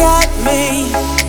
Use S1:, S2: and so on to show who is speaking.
S1: got me.